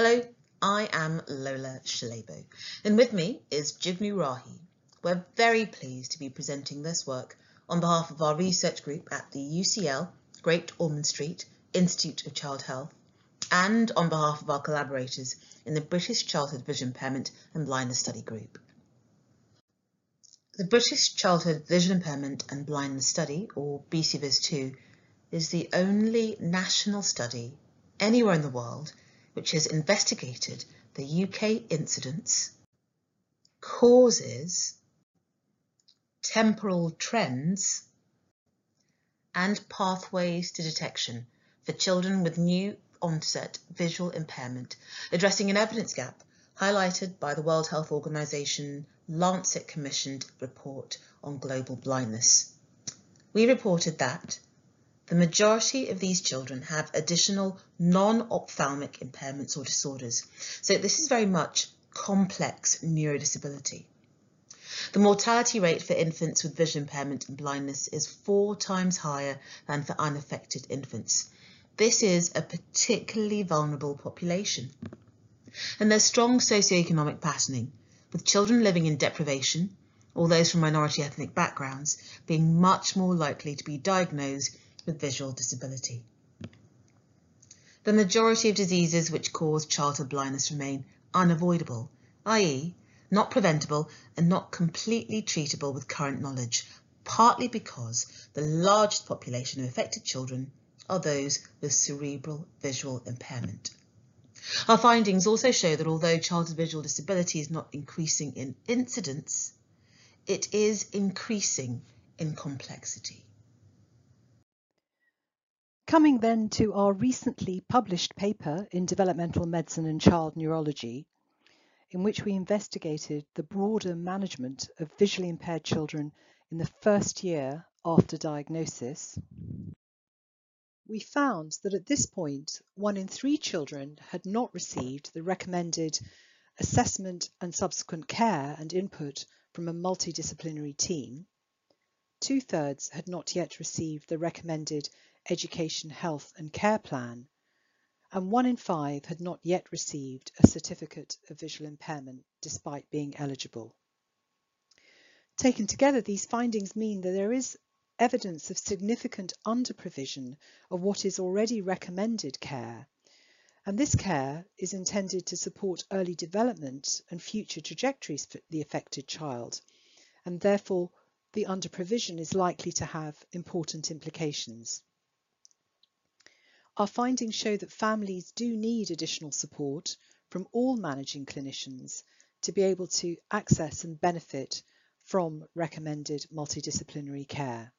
Hello, I am Lola Solebo, and with me is Jugnoo Rahi. We're very pleased to be presenting this work on behalf of our research group at the UCL Great Ormond Street Institute of Child Health and on behalf of our collaborators in the British Childhood Vision Impairment and Blindness Study Group. The British Childhood Vision Impairment and Blindness Study, or BCVIS2, is the only national study anywhere in the world which has investigated the UK incidence, causes, temporal trends, and pathways to detection for children with new onset visual impairment, addressing an evidence gap highlighted by the World Health Organization Lancet commissioned report on global blindness. We reported that the majority of these children have additional non-ophthalmic impairments or disorders. So this is very much complex neurodisability. The mortality rate for infants with vision impairment and blindness is four times higher than for unaffected infants. This is a particularly vulnerable population. And there's strong socioeconomic patterning, with children living in deprivation, or those from minority ethnic backgrounds, being much more likely to be diagnosed with visual disability. The majority of diseases which cause childhood blindness remain unavoidable, i.e. not preventable and not completely treatable with current knowledge, partly because the largest population of affected children are those with cerebral visual impairment. Our findings also show that although childhood visual disability is not increasing in incidence, it is increasing in complexity. Coming then to our recently published paper in Developmental Medicine and Child Neurology, in which we investigated the broader management of visually impaired children in the first year after diagnosis, we found that at this point, one in three children had not received the recommended assessment and subsequent care and input from a multidisciplinary team. Two thirds had not yet received the recommended education, health and care plan, and one in five had not yet received a certificate of visual impairment despite being eligible. Taken together, these findings mean that there is evidence of significant underprovision of what is already recommended care, and this care is intended to support early development and future trajectories for the affected child, and therefore the underprovision is likely to have important implications. Our findings show that families do need additional support from all managing clinicians to be able to access and benefit from recommended multidisciplinary care.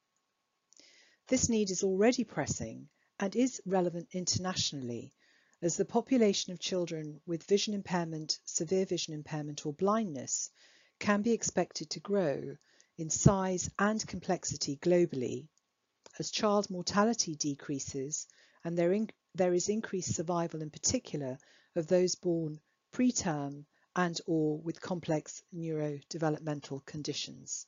This need is already pressing and is relevant internationally as the population of children with vision impairment, severe vision impairment or blindness can be expected to grow in size and complexity globally as child mortality decreases and there, in, there is increased survival in particular of those born preterm and or with complex neurodevelopmental conditions.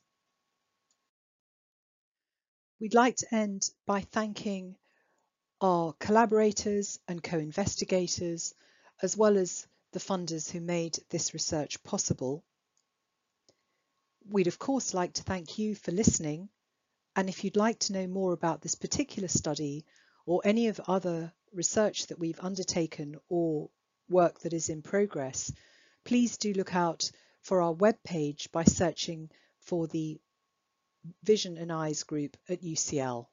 We'd like to end by thanking our collaborators and co-investigators, as well as the funders who made this research possible. We'd of course like to thank you for listening, and if you'd like to know more about this particular study or any of other research that we've undertaken or work that is in progress, please do look out for our webpage by searching for the Vision and Eyes group at UCL.